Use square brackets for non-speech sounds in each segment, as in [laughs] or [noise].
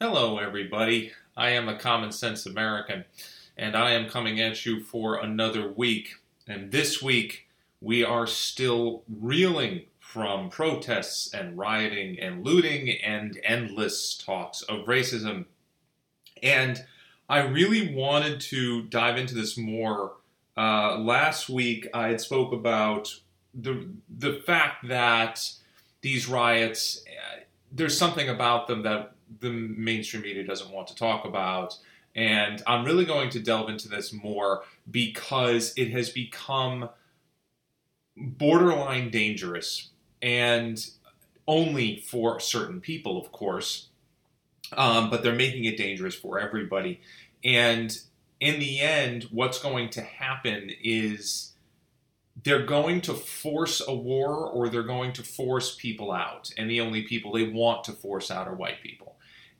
Hello, everybody. I am a common sense American, and I am coming at you for another week. And this week, we are still reeling from protests and rioting and looting and endless talks of racism. And I really wanted to dive into this more. Uh, last week, I had spoke about the the fact that these riots, uh, there's something about them that the mainstream media doesn't want to talk about. And I'm really going to delve into this more because it has become borderline dangerous and only for certain people, of course. Um, but they're making it dangerous for everybody. And in the end, what's going to happen is they're going to force a war or they're going to force people out. And the only people they want to force out are white people.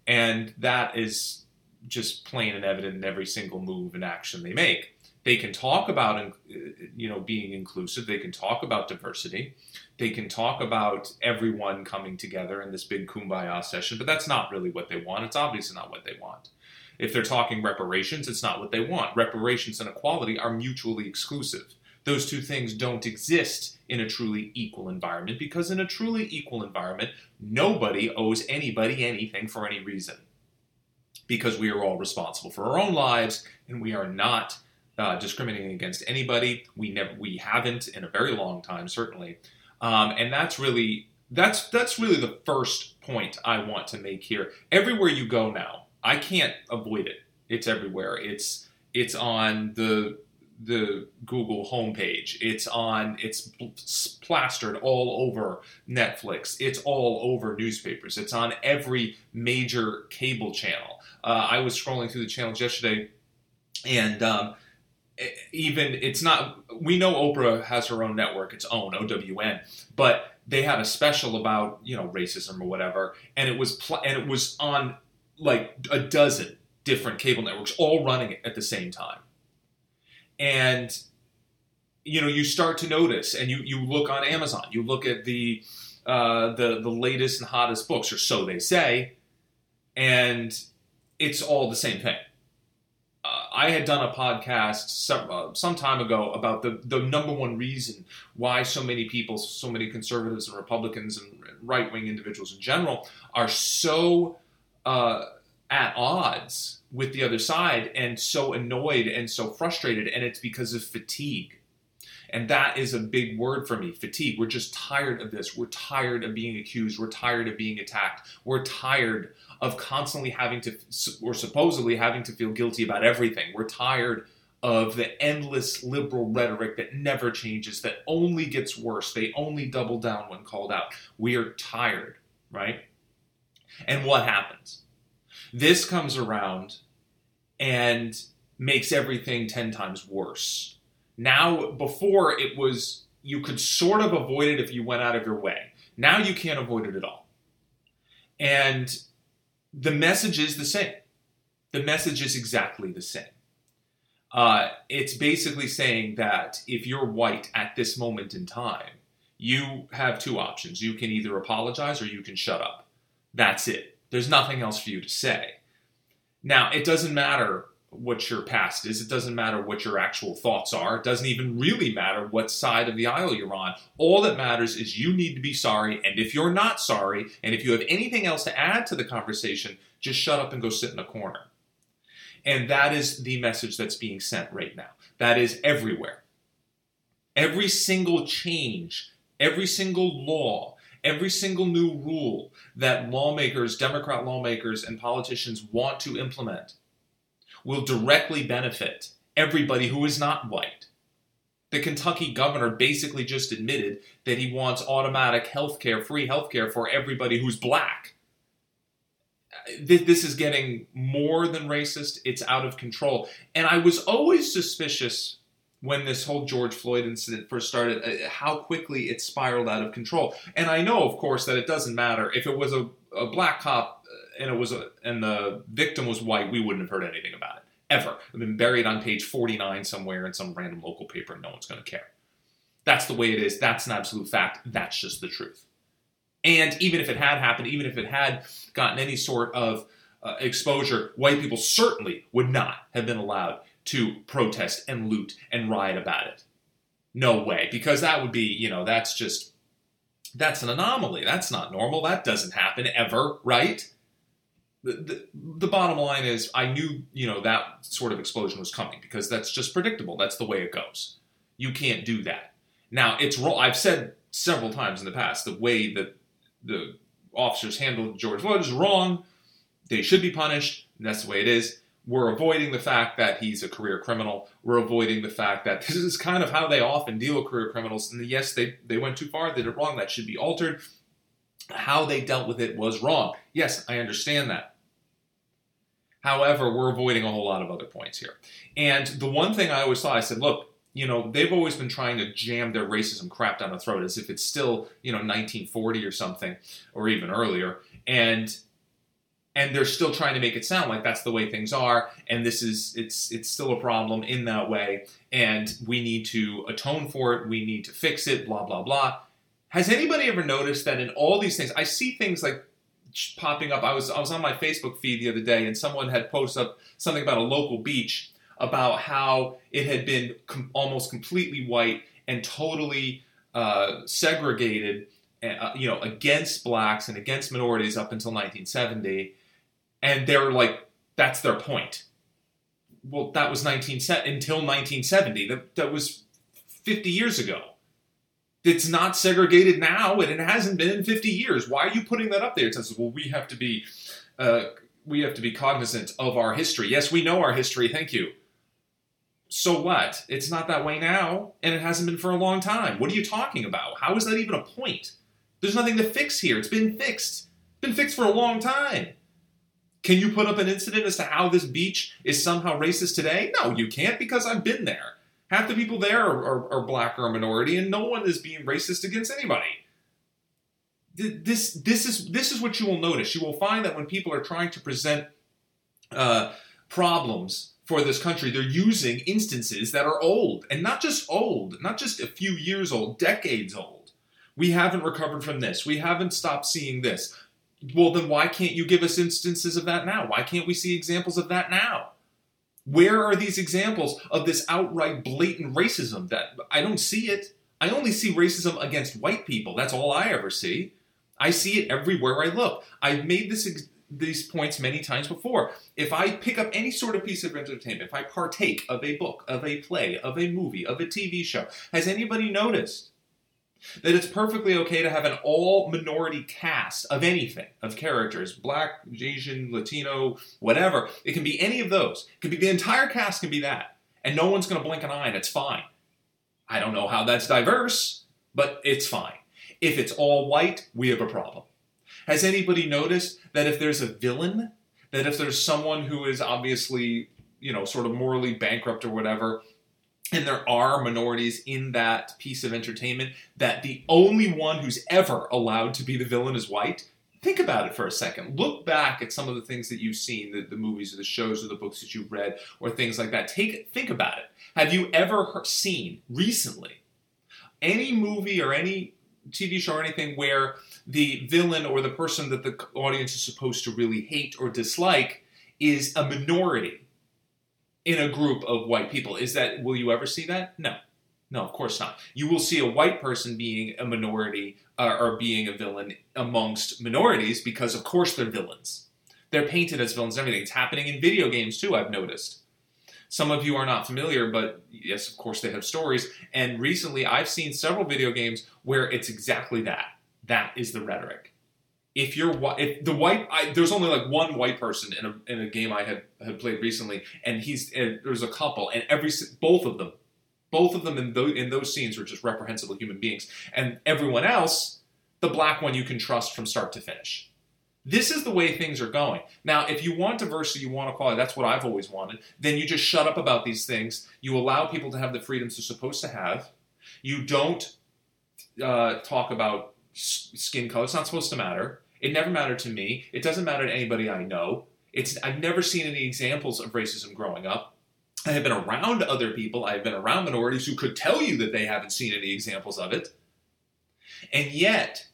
And that is just plain and evident in every single move and action they make. They can talk about, you know, being inclusive. They can talk about diversity. They can talk about everyone coming together in this big kumbaya session, but that's not really what they want. It's obviously not what they want. If they're talking reparations, it's not what they want. Reparations and equality are mutually exclusive. Those two things don't exist in a truly equal environment because, in a truly equal environment, nobody owes anybody anything for any reason because we are all responsible for our own lives and we are not uh, discriminating against anybody. We never, we haven't in a very long time, certainly, um, and that's really that's that's really the first point I want to make here. Everywhere you go now, I can't avoid it. It's everywhere. It's it's on the the Google homepage. It's on, it's plastered all over Netflix. It's all over newspapers. It's on every major cable channel. Uh, I was scrolling through the channels yesterday, and um, even it's not. We know Oprah has her own network, its own OWN, but they had a special about you know racism or whatever, and it was pl- and it was on like a dozen different cable networks, all running it at the same time and you know you start to notice and you you look on amazon you look at the uh, the the latest and hottest books or so they say and it's all the same thing. Uh, i had done a podcast some, uh, some time ago about the, the number one reason why so many people so many conservatives and republicans and right-wing individuals in general are so uh, at odds with the other side and so annoyed and so frustrated, and it's because of fatigue. And that is a big word for me fatigue. We're just tired of this. We're tired of being accused. We're tired of being attacked. We're tired of constantly having to, or supposedly having to feel guilty about everything. We're tired of the endless liberal rhetoric that never changes, that only gets worse. They only double down when called out. We are tired, right? And what happens? This comes around and makes everything 10 times worse. Now, before it was, you could sort of avoid it if you went out of your way. Now you can't avoid it at all. And the message is the same. The message is exactly the same. Uh, it's basically saying that if you're white at this moment in time, you have two options. You can either apologize or you can shut up. That's it. There's nothing else for you to say. Now, it doesn't matter what your past is. It doesn't matter what your actual thoughts are. It doesn't even really matter what side of the aisle you're on. All that matters is you need to be sorry. And if you're not sorry, and if you have anything else to add to the conversation, just shut up and go sit in a corner. And that is the message that's being sent right now. That is everywhere. Every single change, every single law, every single new rule that lawmakers, Democrat lawmakers, and politicians want to implement will directly benefit everybody who is not white. The Kentucky governor basically just admitted that he wants automatic health care, free health care for everybody who's black. This is getting more than racist. It's out of control. And I was always suspicious when this whole George Floyd incident first started, uh, how quickly it spiraled out of control. And I know, of course, that it doesn't matter if it was a, a black cop uh, and it was a, and the victim was white, we wouldn't have heard anything about it ever. It's been buried on page 49 somewhere in some random local paper, and no one's going to care. That's the way it is. That's an absolute fact. That's just the truth. And even if it had happened, even if it had gotten any sort of uh, exposure, white people certainly would not have been allowed to protest and loot and riot about it. No way, because that would be, you know, that's just, that's an anomaly. That's not normal. That doesn't happen ever, right? The, the, the bottom line is, I knew, you know, that sort of explosion was coming because that's just predictable. That's the way it goes. You can't do that. Now, it's wrong. I've said several times in the past the way that the officers handled George Floyd is wrong. They should be punished. that's the way it is. We're avoiding the fact that he's a career criminal. We're avoiding the fact that [laughs] this is kind of how they often deal with career criminals. And yes, they, they went too far. They did it wrong. That should be altered. How they dealt with it was wrong. Yes, I understand that. However, we're avoiding a whole lot of other points here. And the one thing I always thought, I said, look, you know, they've always been trying to jam their racism crap down the throat as if it's still, you know, 1940 or something, or even earlier. And and they're still trying to make it sound like that's the way things are and this is it's it's still a problem in that way and we need to atone for it we need to fix it blah blah blah. Has anybody ever noticed that in all these things i see things like popping up. I was i was on my facebook feed the other day and someone had posted up something about a local beach about how it had been com- almost completely white and totally uh, segregated uh, you know against blacks and against minorities up until 1970 and they're like, that's their point. Well, that was 19 until 1970. That, that was 50 years ago. It's not segregated now, and it hasn't been in 50 years. Why are you putting that up there? It says, well, we have to be, uh, we have to be cognizant of our history. Yes, we know our history. Thank you. So what? It's not that way now, and it hasn't been for a long time. What are you talking about? How is that even a point? There's nothing to fix here. It's been fixed. It's been fixed for a long time. Can you put up an incident as to how this beach is somehow racist today? No, you can't because I've been there. Half the people there are, are, are black or a minority, and no one is being racist against anybody. This, this, is, this is what you will notice. You will find that when people are trying to present uh, problems for this country, they're using instances that are old, and not just old, not just a few years old, decades old. We haven't recovered from this. We haven't stopped seeing this well, then why can't you give us instances of that now? Why can't we see examples of that now? Where are these examples of this outright blatant racism that I don't see it? I only see racism against white people. That's all I ever see. I see it everywhere I look. I've made this these points many times before. If I pick up any sort of piece of entertainment, if I partake of a book, of a play, of a movie, of a TV show, has anybody noticed that it's perfectly okay to have an all minority cast of anything, of characters, black, Asian, Latino, whatever. It can be any of those. It can be the entire cast can be that. And no one's going to blink an eye and it's fine. I don't know how that's diverse, but it's fine. If it's all white, we have a problem. Has anybody noticed that if there's a villain, that if there's someone who is obviously, you know, sort of morally bankrupt or whatever, and there are minorities in that piece of entertainment, that the only one who's ever allowed to be the villain is white. Think about it for a second. Look back at some of the things that you've seen, the, the movies or the shows or the books that you've read or things like that. Take think about it. Have you ever seen recently any movie or any TV show or anything where the villain or the person that the audience is supposed to really hate or dislike is a minority? In a group of white people. Is that will you ever see that? No. No, of course not. You will see a white person being a minority uh, or being a villain amongst minorities because, of course, they're villains. They're painted as villains everything. It's happening in video games too, I've noticed. Some of you are not familiar, but yes, of course, they have stories. And recently, I've seen several video games where it's exactly that. That is the rhetoric if you're if the white I, there's only like one white person in a, in a game I had had played recently, and he's and there's a couple, and every both of them, both of them in those in those scenes are just reprehensible human beings, and everyone else, the black one you can trust from start to finish. This is the way things are going. Now, if you want diversity, you want equality, that's what I've always wanted, then you just shut up about these things. You allow people to have the freedoms they're supposed to have. You don't uh, talk about skin color, it's not supposed to matter. It never mattered to me. It doesn't matter to anybody I know. It's I've never seen any examples of racism growing up. I have been around other people, I have been around minorities who could tell you that they haven't seen any examples of it. And yet,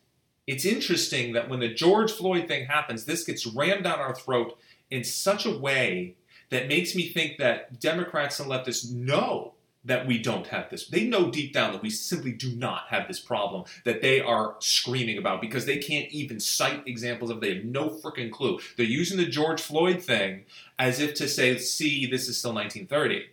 it's interesting that when the George Floyd thing happens, this gets rammed down our throat in such a way that makes me think that Democrats and leftists know that we don't have this. They know deep down that we simply do not have this problem that they are screaming about because they can't even cite examples of. They have no freaking clue. They're using the George Floyd thing as if to say, "See, this is still 1930,"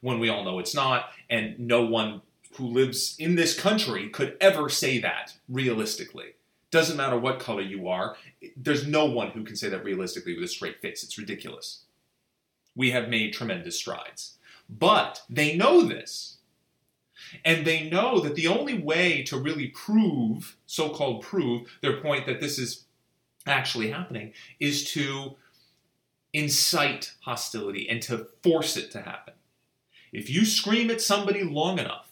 when we all know it's not, and no one who lives in this country could ever say that realistically. Doesn't matter what color you are. There's no one who can say that realistically with a straight face. It's ridiculous. We have made tremendous strides. But they know this. And they know that the only way to really prove, so called prove, their point that this is actually happening is to incite hostility and to force it to happen. If you scream at somebody long enough,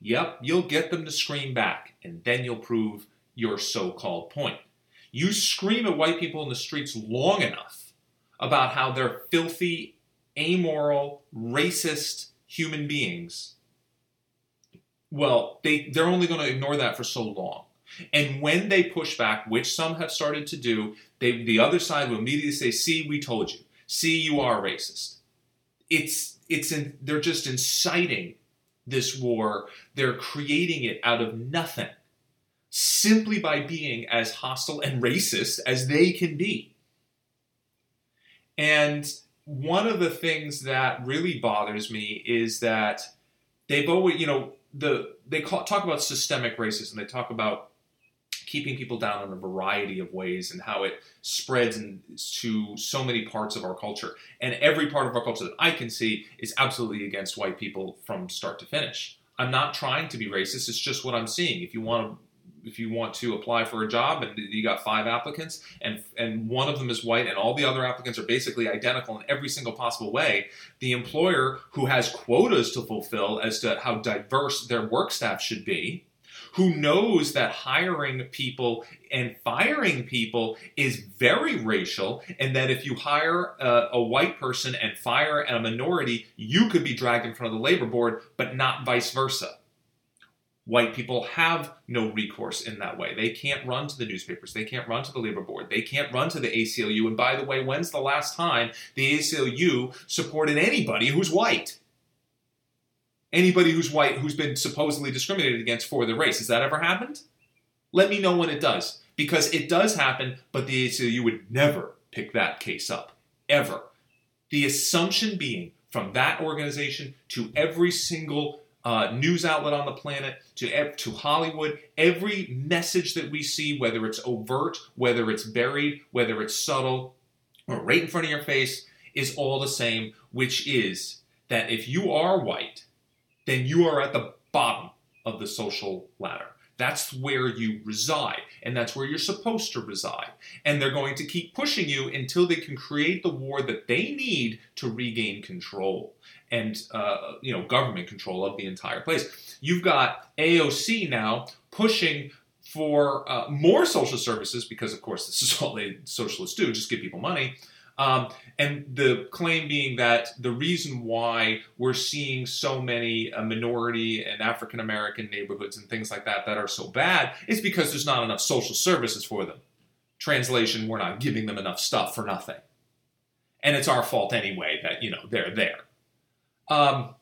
yep, you'll get them to scream back, and then you'll prove your so called point. You scream at white people in the streets long enough about how they're filthy amoral, racist human beings, well, they, they're only going to ignore that for so long. And when they push back, which some have started to do, they, the other side will immediately say, "See, we told you. See, you are racist." It's it's in, they're just inciting this war. They're creating it out of nothing, simply by being as hostile and racist as they can be. And one of the things that really bothers me is that they've always, you know, the they call, talk about systemic racism. They talk about keeping people down in a variety of ways and how it spreads into so many parts of our culture. And every part of our culture that I can see is absolutely against white people from start to finish. I'm not trying to be racist. It's just what I'm seeing. If you want to if you want to apply for a job and you got five applicants and and one of them is white and all the other applicants are basically identical in every single possible way the employer who has quotas to fulfill as to how diverse their work staff should be who knows that hiring people and firing people is very racial, and that if you hire a, a, white person and fire a minority, you could be dragged in front of the labor board, but not vice versa. White people have no recourse in that way. They can't run to the newspapers. They can't run to the labor board. They can't run to the ACLU. And by the way, when's the last time the ACLU supported anybody who's white? Anybody who's white who's been supposedly discriminated against for their race. Has that ever happened? Let me know when it does. Because it does happen, but the ACLU would never pick that case up. Ever. The assumption being from that organization to every single uh, news outlet on the planet to to Hollywood. Every message that we see, whether it's overt, whether it's buried, whether it's subtle, or right in front of your face, is all the same. Which is that if you are white, then you are at the bottom of the social ladder. That's where you reside, and that's where you're supposed to reside. And they're going to keep pushing you until they can create the war that they need to regain control and uh, you know government control of the entire place. You've got AOC now pushing for uh, more social services because, of course, this is all they socialists do: just give people money. Um, and the claim being that the reason why we're seeing so many uh, minority and African American neighborhoods and things like that that are so bad is because there's not enough social services for them. Translation, we're not giving them enough stuff for nothing. And it's our fault anyway that, you know, they're there. Um,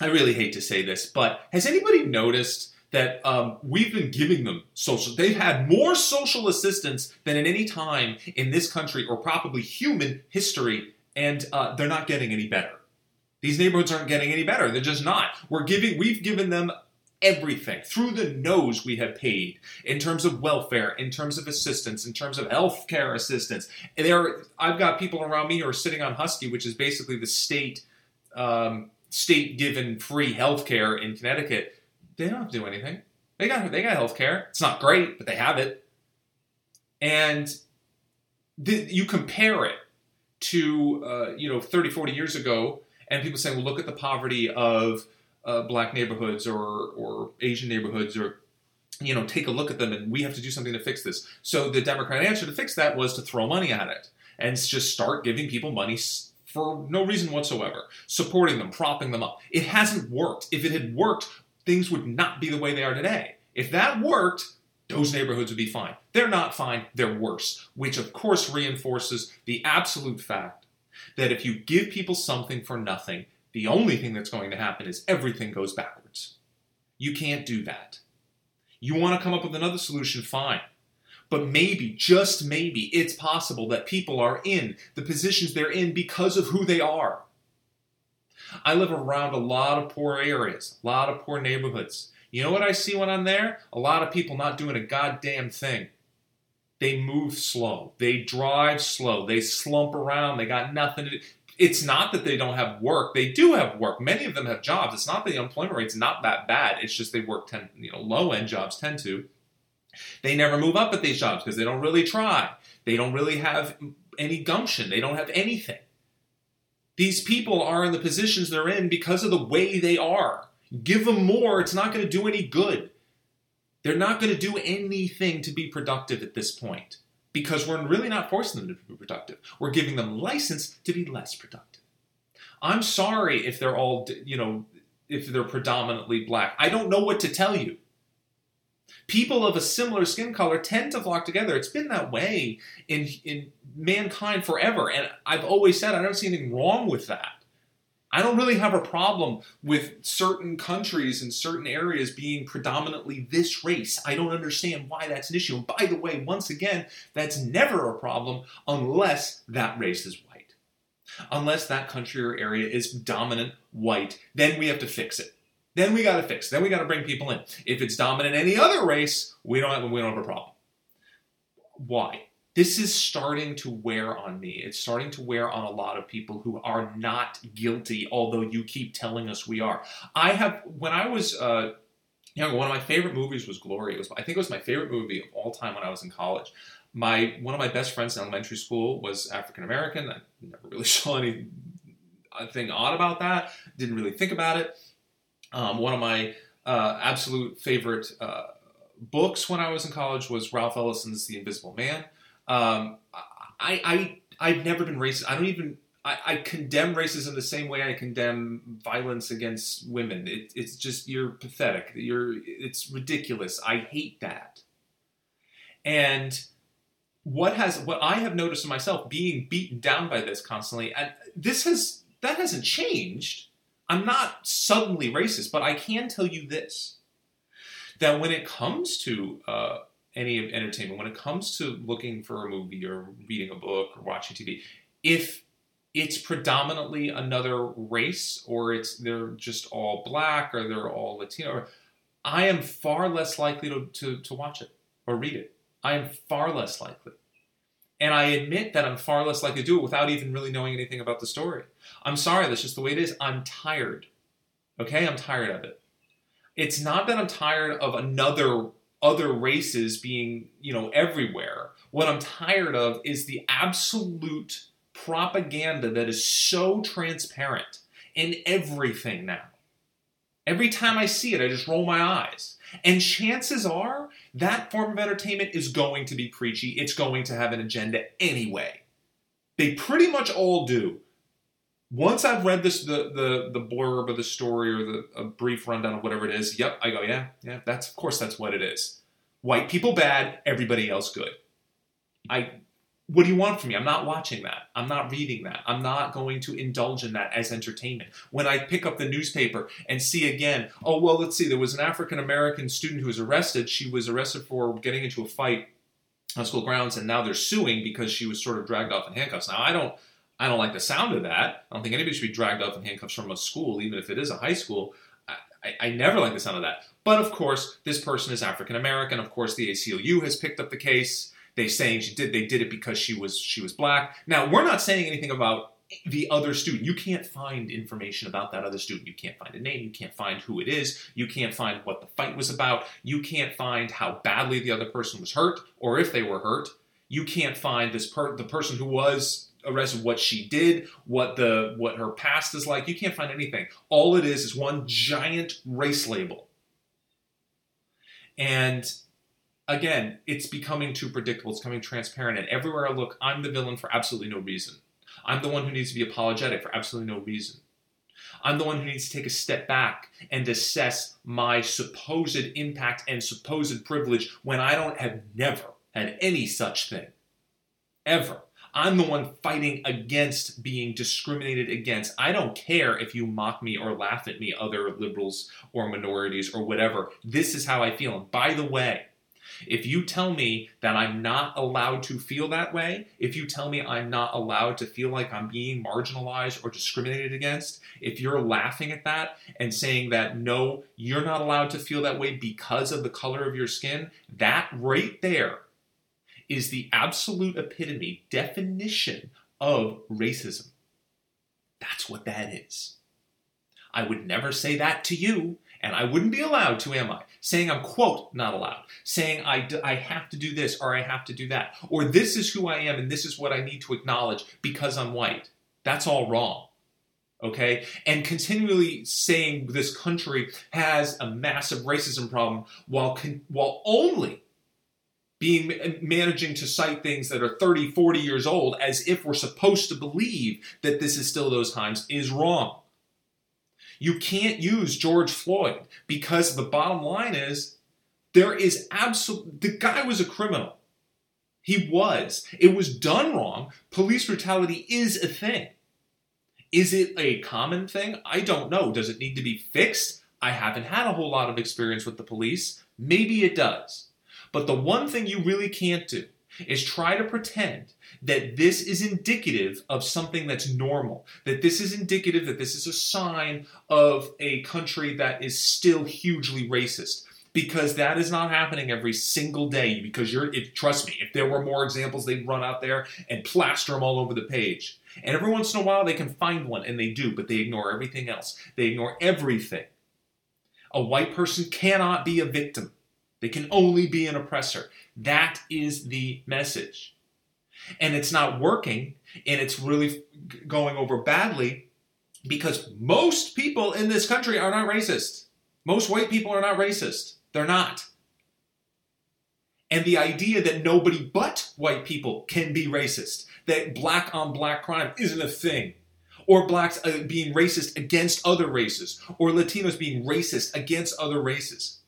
I really hate to say this, but has anybody noticed that um, we've been giving them social? They've had more social assistance than at any time in this country or probably human history, and uh, they're not getting any better. These neighborhoods aren't getting any better. They're just not. We're giving. We've given them everything through the nose we have paid in terms of welfare in terms of assistance in terms of health care assistance and there i've got people around me who are sitting on HUSKY which is basically the state um, state given free health care in Connecticut, they don't have to do anything. They got they got health care. It's not great, but they have it. And the, you compare it to uh, you know 30, 40 years ago, and people saying, well, look at the poverty of uh, black neighborhoods or or Asian neighborhoods or you know, take a look at them and we have to do something to fix this. So the Democrat answer to fix that was to throw money at it and just start giving people money for no reason whatsoever, supporting them, propping them up. It hasn't worked. If it had worked, things would not be the way they are today. If that worked, those neighborhoods would be fine. They're not fine, they're worse, which of course reinforces the absolute fact that if you give people something for nothing, the only thing that's going to happen is everything goes backwards. You can't do that. You want to come up with another solution, fine. But maybe, just maybe, it's possible that people are in the positions they're in because of who they are. I live around a lot of poor areas, a lot of poor neighborhoods. You know what I see when I'm there? A lot of people not doing a goddamn thing. They move slow. They drive slow. They slump around. They got nothing to do. It's not that they don't have work. They do have work. Many of them have jobs. It's not that the unemployment rate's not that bad. It's just they work ten, you know, low end jobs tend to. They never move up at these jobs because they don't really try. They don't really have any gumption. They don't have anything. These people are in the positions they're in because of the way they are. Give them more, it's not going to do any good. They're not going to do anything to be productive at this point because we're really not forcing them to be productive. We're giving them license to be less productive. I'm sorry if they're all, you know, if they're predominantly black. I don't know what to tell you. People of a similar skin color tend to flock together. It's been that way in in mankind forever, and I've always said I don't see anything wrong with that. I don't really have a problem with certain countries and certain areas being predominantly this race. I don't understand why that's an issue. And by the way, once again, that's never a problem unless that race is white. Unless that country or area is dominant white, then we have to fix it. Then we got to fix. It. Then we got to bring people in. If it's dominant any other race, we don't have, we don't have a problem. Why? This is starting to wear on me. It's starting to wear on a lot of people who are not guilty, although you keep telling us we are. I have, when I was uh, younger, one of my favorite movies was Glory. It was, I think it was my favorite movie of all time when I was in college. My one of my best friends in elementary school was African American. I never really [laughs] saw anything odd about that. Didn't really think about it. Um, one of my uh, absolute favorite uh, books when I was in college was Ralph Ellison's The Invisible Man. Um, I, I, I've never been racist. I don't even. I, I, condemn racism the same way I condemn violence against women. It, it's just you're pathetic. You're. It's ridiculous. I hate that. And what has what I have noticed in myself being beaten down by this constantly, and this has that hasn't changed. I'm not suddenly racist, but I can tell you this: that when it comes to uh, any of entertainment, when it comes to looking for a movie or reading a book or watching TV, if it's predominantly another race or it's they're just all black or they're all Latino, I am far less likely to, to, to watch it or read it. I am far less likely. And I admit that I'm far less likely to do it without even really knowing anything about the story. I'm sorry, that's just the way it is. I'm tired. Okay? I'm tired of it. It's not that I'm tired of another other races being, you know, everywhere. What I'm tired of is the absolute propaganda that is so transparent in everything now. Every time I see it, I just roll my eyes. And chances are that form of entertainment is going to be preachy. It's going to have an agenda anyway. They pretty much all do. Once I've read this, the the the blurb of the story or the a brief rundown of whatever it is, yep, I go, yeah, yeah, that's of course that's what it is. White people bad, everybody else good. I what do you want from me? I'm not watching that. I'm not reading that. I'm not going to indulge in that as entertainment. When I pick up the newspaper and see again, oh, well, let's see, there was an African American student who was arrested. She was arrested for getting into a fight on school grounds, and now they're suing because she was sort of dragged off in handcuffs. Now, I don't I don't like the sound of that. I don't think anybody should be dragged off in handcuffs from a school, even if it is a high school. I, I never like the sound of that. But of course, this person is African American. Of course, the ACLU has picked up the case. They're saying she did they did it because she was she was black. Now we're not saying anything about the other student. You can't find information about that other student. You can't find a name. You can't find who it is. You can't find what the fight was about. You can't find how badly the other person was hurt or if they were hurt. You can't find this per- the person who was arrested what she did what the what her past is like. You can't find anything. All it is is one giant race label. And again it's becoming too predictable. It's becoming transparent. And everywhere i look i'm the villain for absolutely no reason. I'm the one who needs to be apologetic for absolutely no reason. I'm the one who needs to take a step back and assess my supposed impact and supposed privilege when I don't have never had any such thing. Ever. I'm the one fighting against being discriminated against. I don't care if you mock me or laugh at me, other liberals or minorities or whatever. This is how I feel. And by the way, if you tell me that I'm not allowed to feel that way, if you tell me I'm not allowed to feel like I'm being marginalized or discriminated against, if you're laughing at that and saying that no, you're not allowed to feel that way because of the color of your skin, that right there is the absolute epitome, definition of racism. That's what that is. I would never say that to you. And I wouldn't be allowed to, am I? Saying I'm, quote, not allowed. Saying I, d- I have to do this or I have to do that. Or this is who I am and this is what I need to acknowledge because I'm white. That's all wrong. Okay? And continually saying this country has a massive racism problem while, con- while only being managing to cite things that are 30 40 years old as if we're supposed to believe that this is still those times is wrong you can't use George Floyd because the bottom line is there is absolute the guy was a criminal. He was. It was done wrong. Police brutality is a thing. Is it a common thing? I don't know. Does it need to be fixed? I haven't had a whole lot of experience with the police. Maybe it does. But the one thing you really can't do is try to pretend that this is indicative of something that's normal, that this is indicative that this is a sign of a country that is still hugely racist. Because that is not happening every single day. Because you're, it, trust me, if there were more examples, they'd run out there and plaster them all over the page. And every once in a while, they can find one, and they do, but they ignore everything else. They ignore everything. A white person cannot be a victim. They can only be an oppressor. That is the message. And it's not working, and it's really going over badly because most people in this country are not racist. Most white people are not racist. They're not. And the idea that nobody but white people can be racist, that black on black crime isn't a thing, or blacks uh, being racist against other races, or Latinos being racist against other races.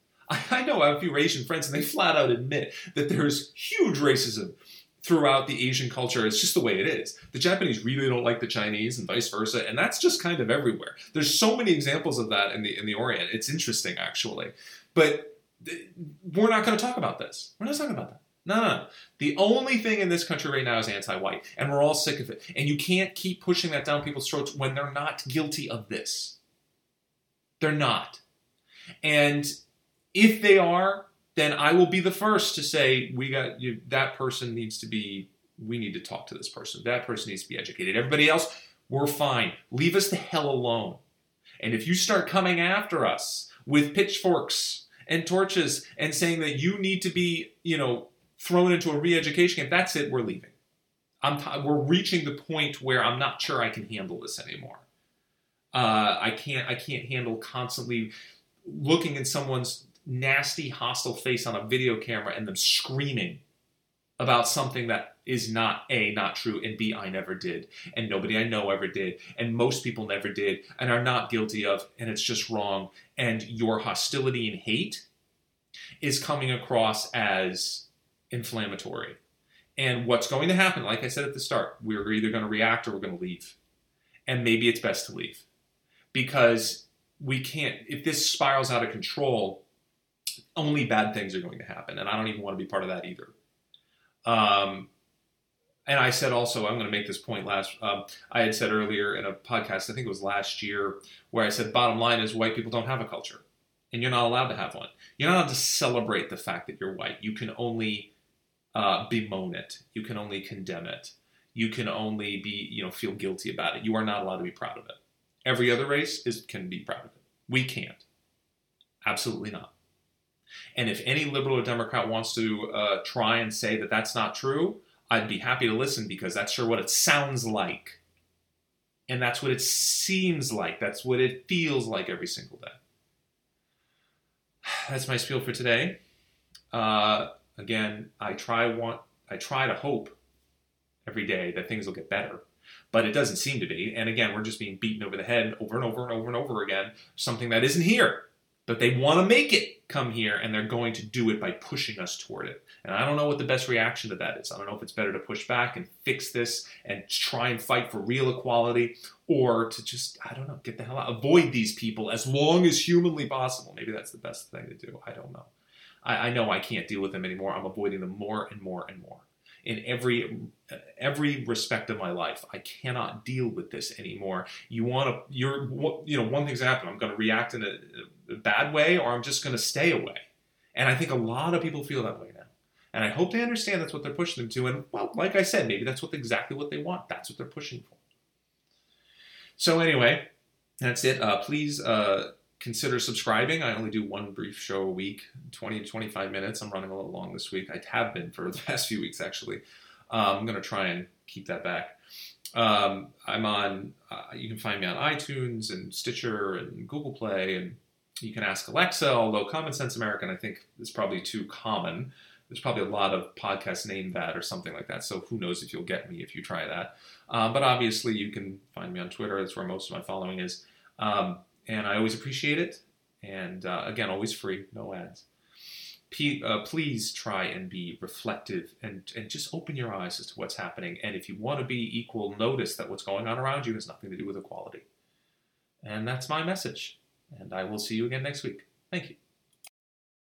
I know I have a few Asian friends, and they flat out admit that there's huge racism throughout the Asian culture. It's just the way it is. The Japanese really don't like the Chinese, and vice versa, and that's just kind of everywhere. There's so many examples of that in the in the Orient. It's interesting, actually, but we're not going to talk about this. We're not talking about that. No, no, no. The only thing in this country right now is anti-white, and we're all sick of it. And you can't keep pushing that down people's throats when they're not guilty of this. They're not. And if they are, then I will be the first to say we got you, that person needs to be. We need to talk to this person. That person needs to be educated. Everybody else, we're fine. Leave us the hell alone. And if you start coming after us with pitchforks and torches and saying that you need to be, you know, thrown into a re-education camp, that's it. We're leaving. I'm t- we're reaching the point where I'm not sure I can handle this anymore. Uh, I can't. I can't handle constantly looking in someone's nasty, hostile face on a video camera and them screaming about something that is not A, not true, and B, I never did, and nobody I know ever did, and most people never did, and are not guilty of, and it's just wrong, and your hostility and hate is coming across as inflammatory. And what's going to happen, like I said at the start, we're either going to react or we're going to leave. And maybe it's best to leave. Because we can't, if this spirals out of control, only bad things are going to happen, and I don't even want to be part of that either. Um, and I said also, I'm going to make this point last. Um, I had said earlier in a podcast, I think it was last year, where I said, bottom line is white people don't have a culture, and you're not allowed to have one. You're not allowed to celebrate the fact that you're white. You can only uh, bemoan it. You can only condemn it. You can only be, you know, feel guilty about it. You are not allowed to be proud of it. Every other race is can be proud of it. We can't. Absolutely not. And if any liberal or Democrat wants to uh, try and say that that's not true, I'd be happy to listen because that's sure what it sounds like. And that's what it seems like. That's what it feels like every single day. [sighs] That's my spiel for today. Uh, again, I try want I try to hope every day that things will get better. But it doesn't seem to be. And again, we're just being beaten over the head over and over and over and over again, something that isn't here. But they want to make it come here, and they're going to do it by pushing us toward it. And I don't know what the best reaction to that is. I don't know if it's better to push back and fix this and try and fight for real equality, or to just, I don't know, get the hell out, avoid these people as long as humanly possible. Maybe that's the best thing to do. I don't know. I, I know I can't deal with them anymore. I'm avoiding them more and more and more in every every respect of my life. I cannot deal with this anymore. You want to, you're, you know, one thing's happened. I'm going to react in a, bad way, or I'm just going to stay away. And I think a lot of people feel that way now. And I hope they understand that's what they're pushing them to. And well, like I said, maybe that's what exactly what they want. That's what they're pushing for. So anyway, that's it. Uh, please uh, consider subscribing. I only do one brief show a week, 20 to 25 minutes. I'm running a little long this week. I have been for [laughs] the past few weeks, actually. Um, I'm going to try and keep that back. Um, I'm on, uh, you can find me on iTunes and Stitcher and Google Play, and you can ask Alexa, although Common Sense American, I think, is probably too common. There's probably a lot of podcasts named that or something like that, so who knows if you'll get me if you try that. Um, but obviously, you can find me on Twitter. That's where most of my following is. Um, and I always appreciate it. And uh, again, always free, no ads. P- uh, please try and be reflective and, and just open your eyes as to what's happening. And if you want to be equal, notice that what's going on around you has nothing to do with equality. And that's my message. And I will see you again next week. Thank you.